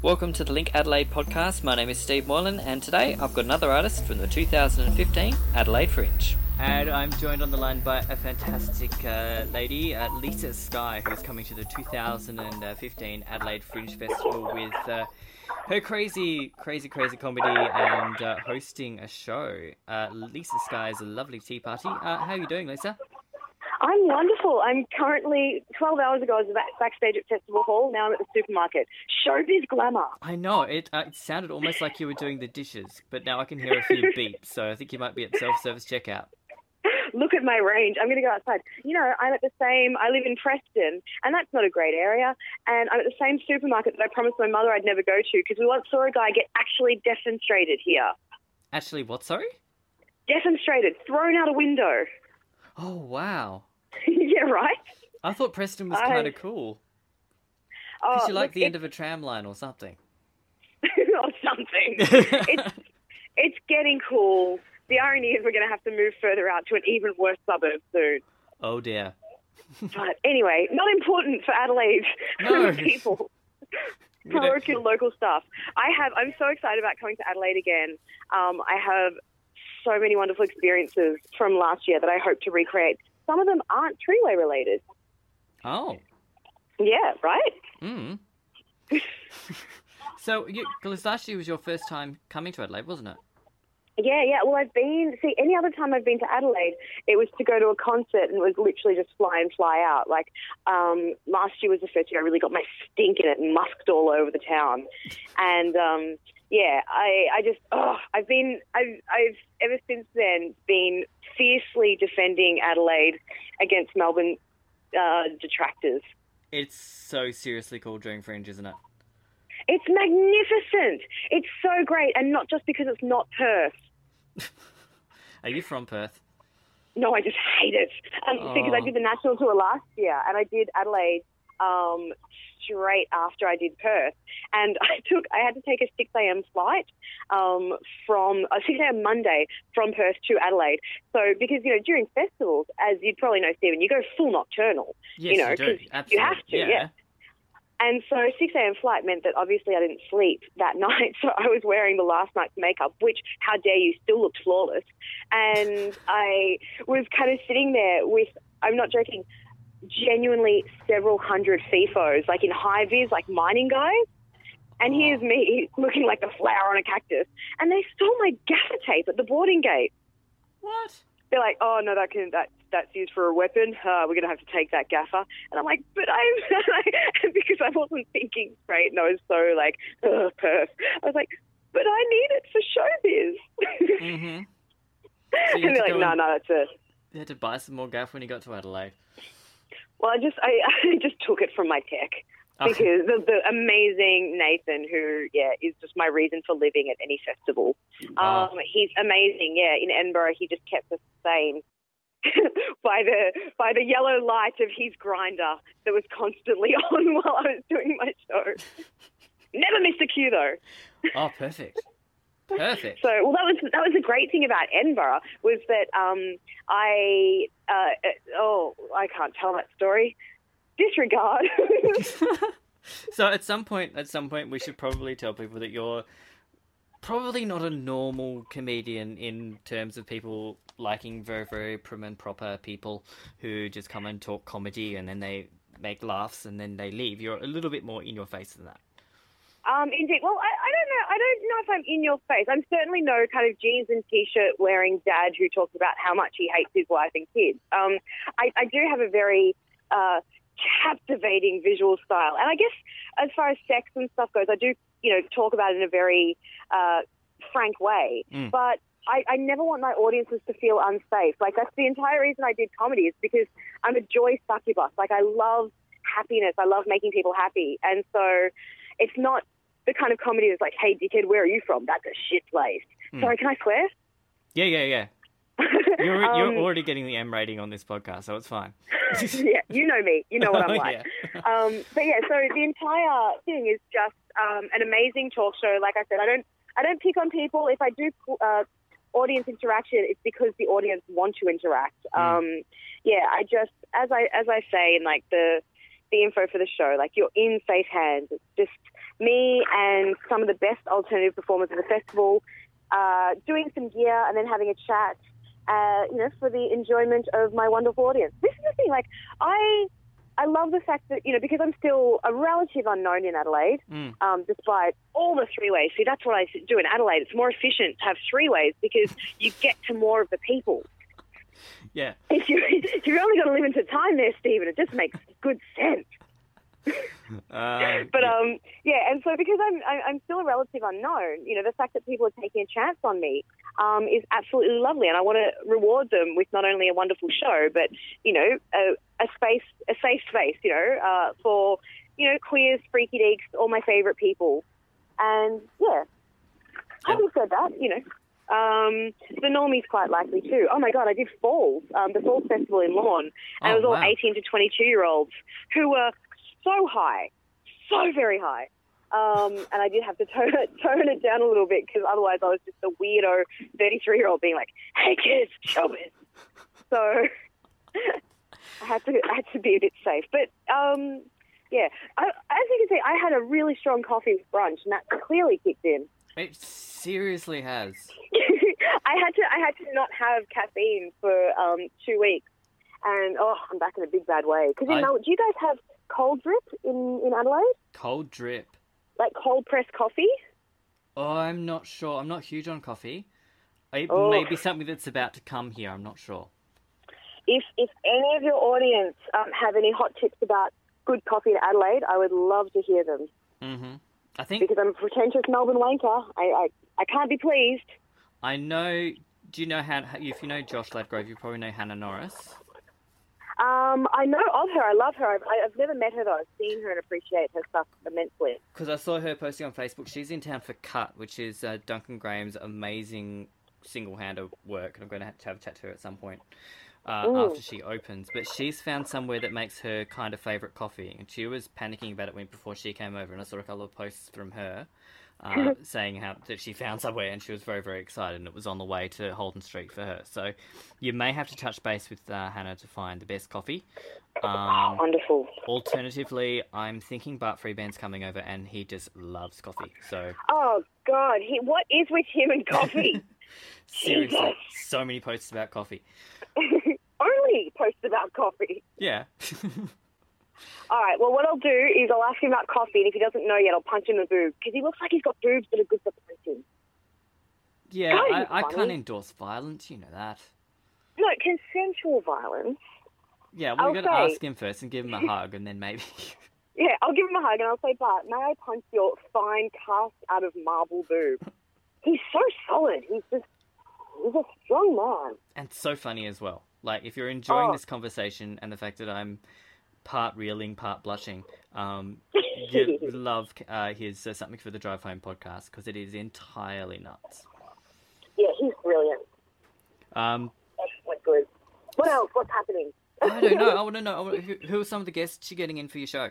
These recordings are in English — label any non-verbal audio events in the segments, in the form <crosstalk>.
Welcome to the Link Adelaide podcast. My name is Steve Moylan, and today I've got another artist from the 2015 Adelaide Fringe. And I'm joined on the line by a fantastic uh, lady, uh, Lisa-Skye, who's coming to the 2015 Adelaide Fringe Festival with uh, her crazy, crazy, crazy comedy and uh, hosting a show. Uh, Lisa-Skye is a lovely tea party. Uh, how are you doing, Lisa? I'm wonderful. I'm currently 12 hours ago. I was back, backstage at Festival Hall. Now I'm at the supermarket. Showbiz glamour. I know it. Uh, it sounded almost like you were doing the dishes, but now I can hear a few <laughs> beeps. So I think you might be at self-service checkout. Look at my range. I'm going to go outside. You know, I'm at the same. I live in Preston, and that's not a great area. And I'm at the same supermarket that I promised my mother I'd never go to because we once saw a guy get actually defenestrated here. Actually, what? Sorry. Defenestrated, thrown out a window. Oh wow. <laughs> yeah, right. I thought Preston was I- kind of cool. Oh, Because you like look, the end of a tram line or something. <laughs> or something. <laughs> it's it's getting cool. The irony is we're going to have to move further out to an even worse suburb soon. oh dear. But anyway, not important for Adelaide No. people. Parochial local stuff. I have. I'm so excited about coming to Adelaide again. Um, I have so many wonderful experiences from last year that I hope to recreate. Some of them aren't Treeway related. Oh. Yeah, right. Mm. so, you, last year was your first time coming to Adelaide, wasn't it? Yeah, yeah. Well, I've been. See, any other time I've been to Adelaide, it was to go to a concert and it was literally just fly and fly out. Like um, last year was the first year I really got my stink in it and musked all over the town. And um, yeah, I, I just, oh, I've been, I've, I've ever since then been fiercely defending Adelaide against Melbourne uh, detractors. It's so seriously cool during Fringe, isn't it? It's magnificent. It's so great, and not just because it's not Perth. <laughs> Are you from Perth? No, I just hate it. Um, Because I Oh. did the national tour last year, and I did Adelaide um, straight after I did Perth, and <laughs> I took I had to take a six a.m. flight um, from a six a.m. Monday from Perth to Adelaide. So because you know during festivals, as you'd probably know, Stephen, you go full nocturnal. Yes, know, do. 'cause Absolutely. you have to, yeah. And so 6 a.m. flight meant that obviously I didn't sleep that <laughs> night. So I was wearing the last night's makeup, which, how dare you, still looked flawless. And I was kind of sitting there with, I'm not joking, genuinely several hundred FIFOs, like in high vis, like mining guys. And here's me <laughs> looking like a flower on a cactus. And they stole my gaffer tape at the boarding gate. What? They're like, oh no, that can that that's used for a weapon. Uh, we're gonna have to take that gaffer. And I'm like, but I'm <laughs> because I wasn't thinking straight, and I was so like, ugh, perf. I was like, but I need it for showbiz. Mm-hmm. <laughs> So and they're like, no, no, that's it. You had to buy some more gaff when you got to Adelaide. Well, I just I, <laughs> I just took it from my tech. Okay. Because the, the amazing Nathan, who yeah is just my reason for living at any festival. Oh. Um, he's amazing. Yeah, in Edinburgh, he just kept us sane <laughs> by the by the yellow light of his grinder that was constantly <laughs> on while I was doing my show. Never missed a cue though. Oh, perfect. Perfect. So, well, that was that was the great thing about Edinburgh was that um, I uh, uh, oh I can't tell that story. Disregard. <laughs> <laughs> So at some point, at some point, we should probably tell people that you're probably not a normal comedian in terms of people liking very, very prim and proper people who just come and talk comedy and then they make laughs and then they leave. You're a little bit more in your face than that. Um, indeed. Well, I, I don't know. I don't know if I'm in your face. I'm certainly no kind of jeans and t-shirt wearing dad who talks about how much he hates his wife and kids. Um, I, I do have a very uh, captivating visual style, and I guess as far as sex and stuff goes, I do you know talk about it in a very uh, frank way. Mm. But I, I never want my audiences to feel unsafe. Like that's the entire reason I did comedy is because I'm a joy succubus. Like I love happiness. I love making people happy, and so it's not the kind of comedy that's like, "Hey, dickhead, where are you from? That's a shit place." Mm. Sorry, can I swear? Yeah, yeah, yeah. <laughs> You're you're Um, already getting the M rating on this podcast, so it's fine. <laughs> yeah, you know me. You know what I'm <laughs> Oh, like. yeah. Um, but yeah, so the entire thing is just um, an amazing talk show. Like I said, I don't I don't pick on people. If I do uh, audience interaction, it's because the audience want to interact. Mm. Um, yeah, I just as I as I say in like the the info for the show, like you're in safe hands. It's just me and some of the best alternative performers of the festival uh, doing some gear and then having a chat, uh, you know, for the enjoyment of my wonderful audience. This is the thing, like, I. I love the fact that, you know, because I'm still a relative unknown in Adelaide, Mm. um, despite all the three ways. See, that's what I do in Adelaide. It's more efficient to have three ways because <laughs> you get to more of the people. Yeah. If, <laughs> you, if you're only got a limited time there, Stephen, it just makes good sense. Uh, But um, yeah, and so because I'm I'm still a relative unknown, you know, the fact that people are taking a chance on me um, is absolutely lovely, and I want to reward them with not only a wonderful show, but you know, a, a space, a safe space, you know, uh, for you know, queers, freaky deeks, all my favourite people, and yeah. Having said that, you know. Um, the normies quite likely too. Oh my god, I did Falls, um, the Falls Festival in Lorne, and Oh, it was all wow. 18 to 22 year olds who were so high, so very high. Um, and I did have to <laughs> tone it, tone it down a little bit because otherwise I was just a weirdo 33 year old being like, "Hey kids, show showbiz." So <laughs> I had to I had to be a bit safe, but um, yeah, I, as you can see, I had a really strong coffee with brunch, and that clearly kicked in. it seriously has. <laughs> I had to I had to not have caffeine for um, two weeks, and oh, I'm back in a big bad way. Because I- you know, do you guys have cold drip in in Adelaide? Cold drip. Like cold pressed coffee? Oh, I'm not sure. I'm not huge on coffee. It Oh. may be something that's about to come here. I'm not sure. If if any of your audience um, have any hot tips about good coffee in Adelaide, I would love to hear them. hmm I think Because I'm a pretentious Melbourne wanker. I I, I can't be pleased. I know. Do you know how? If you know Josh Ladgrove, you probably know Hannah Norris. Um, I know of her. I love her. I've, I've never met her though. I've seen her and appreciate her stuff immensely. Because I saw her posting on Facebook. She's in town for Cut, which is uh, Duncan Graham's amazing single-handed work, and I'm going to have to have a chat to her at some point uh, after she opens. But she's found somewhere that makes her kind of favorite coffee, and she was panicking about it when before she came over, and I saw a couple of posts from her. Uh, <laughs> saying how that she found somewhere and she was very very excited and it was on the way to Holden Street for her. So you may have to touch base with uh, Hannah to find the best coffee. Um, Wonderful. Alternatively, I'm thinking Bart Freebairn's coming over and he just loves coffee. So Oh God, he, what is with him and coffee? <laughs> seriously, Jesus. so many posts about coffee. <laughs> Only posts about coffee. Yeah. All right. Well, what I'll do is I'll ask him about coffee, and if he doesn't know yet, I'll punch him in the boob because he looks like he's got boobs that are good for punching. yeah, Oh, I, I can't endorse violence, you know that. No, consensual violence. Yeah, well, we're going to ask him first and give him a <laughs> hug and then maybe. <laughs> Yeah, I'll give him a hug and I'll say, Bart, may I punch your fine cast out of marble boob? <laughs> He's so solid. He's just, he's a strong man. and so funny as well. Like, if you're enjoying Oh. this conversation and the fact that I'm part reeling, part blushing, um, <laughs> you love uh, his uh, Something for the Drive Home podcast because it is entirely nuts. Yeah, he's brilliant. Um, Excellent good. What else? What's happening? I don't know. <laughs> I want to know who, who are some of the guests you're getting in for your show?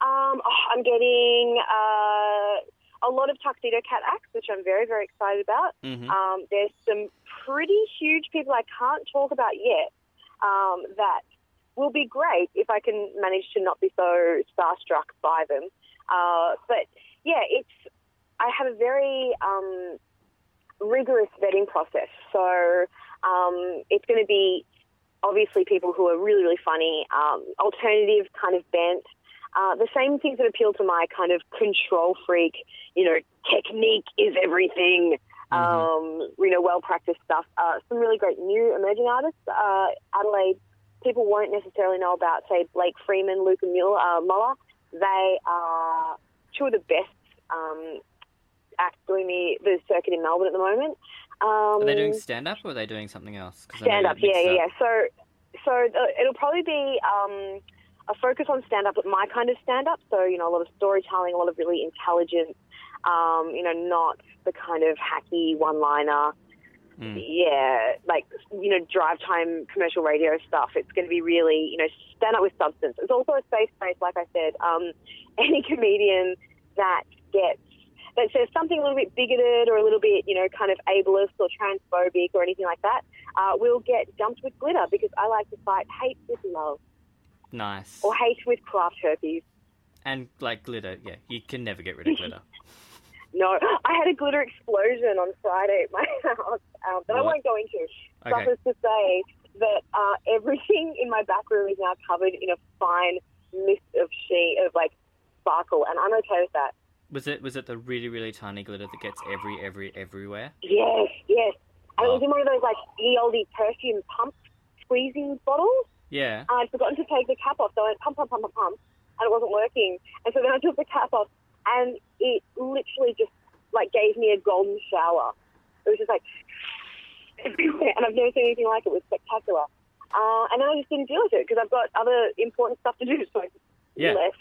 Um, oh, I'm getting uh, a lot of tuxedo cat acts, which I'm very, very excited about. hmm Um, there's some pretty huge people I can't talk about yet um, that will be great if I can manage to not be so starstruck by them. Uh, but yeah, it's I have a very um, rigorous vetting process, so um, it's going to be obviously people who are really, really funny, um, alternative kind of bent. Uh, the same things that appeal to my kind of control freak, you know, technique is everything, um, you know, well practiced stuff. Uh, some really great new emerging artists. Uh, Adelaide, people won't necessarily know about, say, Blake Freeman, Luca Muller. Uh, Muller. They are two of the best um, acts doing the, the circuit in Melbourne at the moment. Um, Are they doing stand up or are they doing something else? Stand up yeah yeah yeah so so the, it'll probably be um, a focus on stand up but my kind of stand up so you know a lot of storytelling a lot of really intelligent um, you know not the kind of hacky one liner Mm. yeah like you know drive time commercial radio stuff it's going to be really you know stand up with substance it's also a safe space like i said um, <laughs> any comedian that gets that says something a little bit bigoted or a little bit, you know, kind of ableist or transphobic or anything like that, uh, will get dumped with glitter because I like to fight hate with love Nice. or hate with craft herpes. And like glitter, yeah, you can never get rid of <laughs> glitter. No, I had a glitter explosion on Friday at my <laughs> house um, that I What? won't go into. Okay. Suffice to say that uh, everything in my back room is now covered in a fine mist of sheen of like sparkle, and I'm okay with that. Was it was it the really really tiny glitter that gets every every everywhere? Yes, yes. And it was Oh. in one of those like ye olde perfume pump squeezing bottles. Yeah. I'd forgotten to take the cap off, so I went pump, pump, pump, pump, pump, and it wasn't working. And so then I took the cap off, and it literally just like gave me a golden shower. It was just like <laughs> everywhere, and I've never seen anything like it. It was spectacular. Uh, and then I just didn't deal with it because I've got other important stuff to do, <laughs> so I Yeah. left.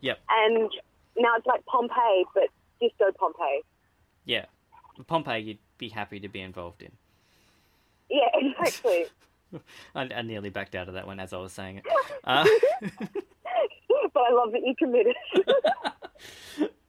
Yep. And now it's like Pompeii, but disco Pompeii. Yeah. Pompeii, you'd be happy to be involved in. Yeah, <laughs> exactly. I, I nearly backed out of that one as I was saying it. Uh, but I love that you committed.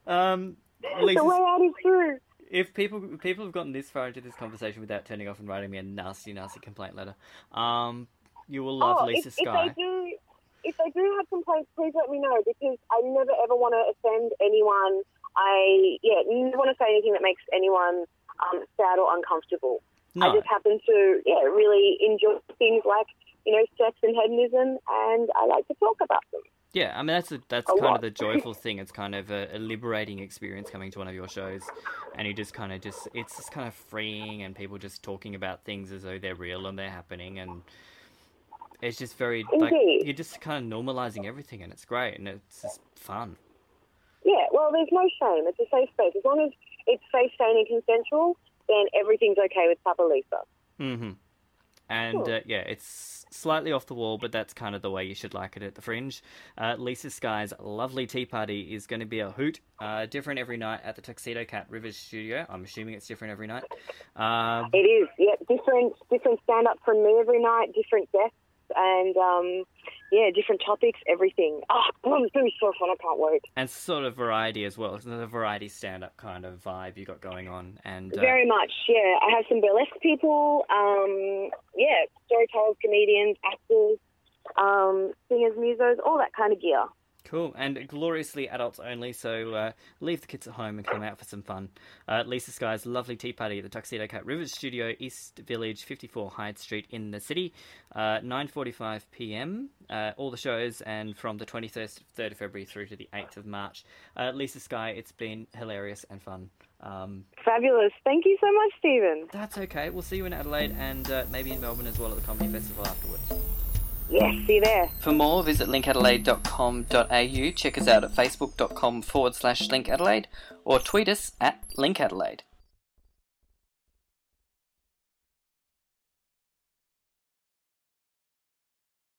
Um, the way out is through. if people people have gotten this far into this conversation without turning off and writing me a nasty, nasty complaint letter, um, you will love oh, Lisa if, Sky. If they do, if they do have complaints, please let me know because I never ever want to offend anyone. I yeah, never want to say anything that makes anyone um, sad or uncomfortable. I just happen to yeah really enjoy things like you know sex and hedonism, and I like to talk about them. Yeah, I mean that's a, that's A kind lot. of the joyful thing. It's kind of a, a liberating experience coming to one of your shows, and you just kind of just it's just kind of freeing, and people just talking about things as though they're real and they're happening, and it's just very like Indeed. you're just kind of normalizing everything, and it's great, and it's just fun. Yeah, well, there's no shame. It's a safe space. As long as it's safe, sane, and consensual, then everything's okay with Papa Lisa. hmm And Cool. uh, yeah, it's slightly off the wall, but that's kind of the way you should like it at the Fringe. Uh, Lisa-Skye's lovely tea party is going to be a hoot, uh, different every night at the Tuxedo Cat Rivers studio. I'm assuming it's different every night. Um, It is, yeah, different different stand up from me every night, different guests, and um, yeah, different topics, everything. Oh, <clears throat> it's going to be so fun. I can't wait. and sort of variety as well. It's a variety stand-up kind of vibe you got going on. And uh, Very much, yeah. I have some burlesque people, um, yeah, storytellers, comedians, actors, um, singers, musos, all that kind of gear. Cool, and gloriously adults only, so uh, leave the kids at home and come out for some fun. Uh, Lisa-Skye's lovely tea party at the Tuxedo Cat Rivers Studio, East Village, 54 Hyde Street in the city, uh, 9.45pm. Uh, all the shows, and from the 23rd of February through to the 8th of March. Uh, Lisa-Skye, it's been hilarious and fun. Um, Fabulous. Thank you so much, Stephen. that's okay, we'll see you in Adelaide and uh, maybe in Melbourne as well at the Comedy Festival afterwards. Yes, see you there. For more, visit linkadelaide.com.au, check us out at facebook.com forward slash linkadelaide, or tweet us at linkadelaide.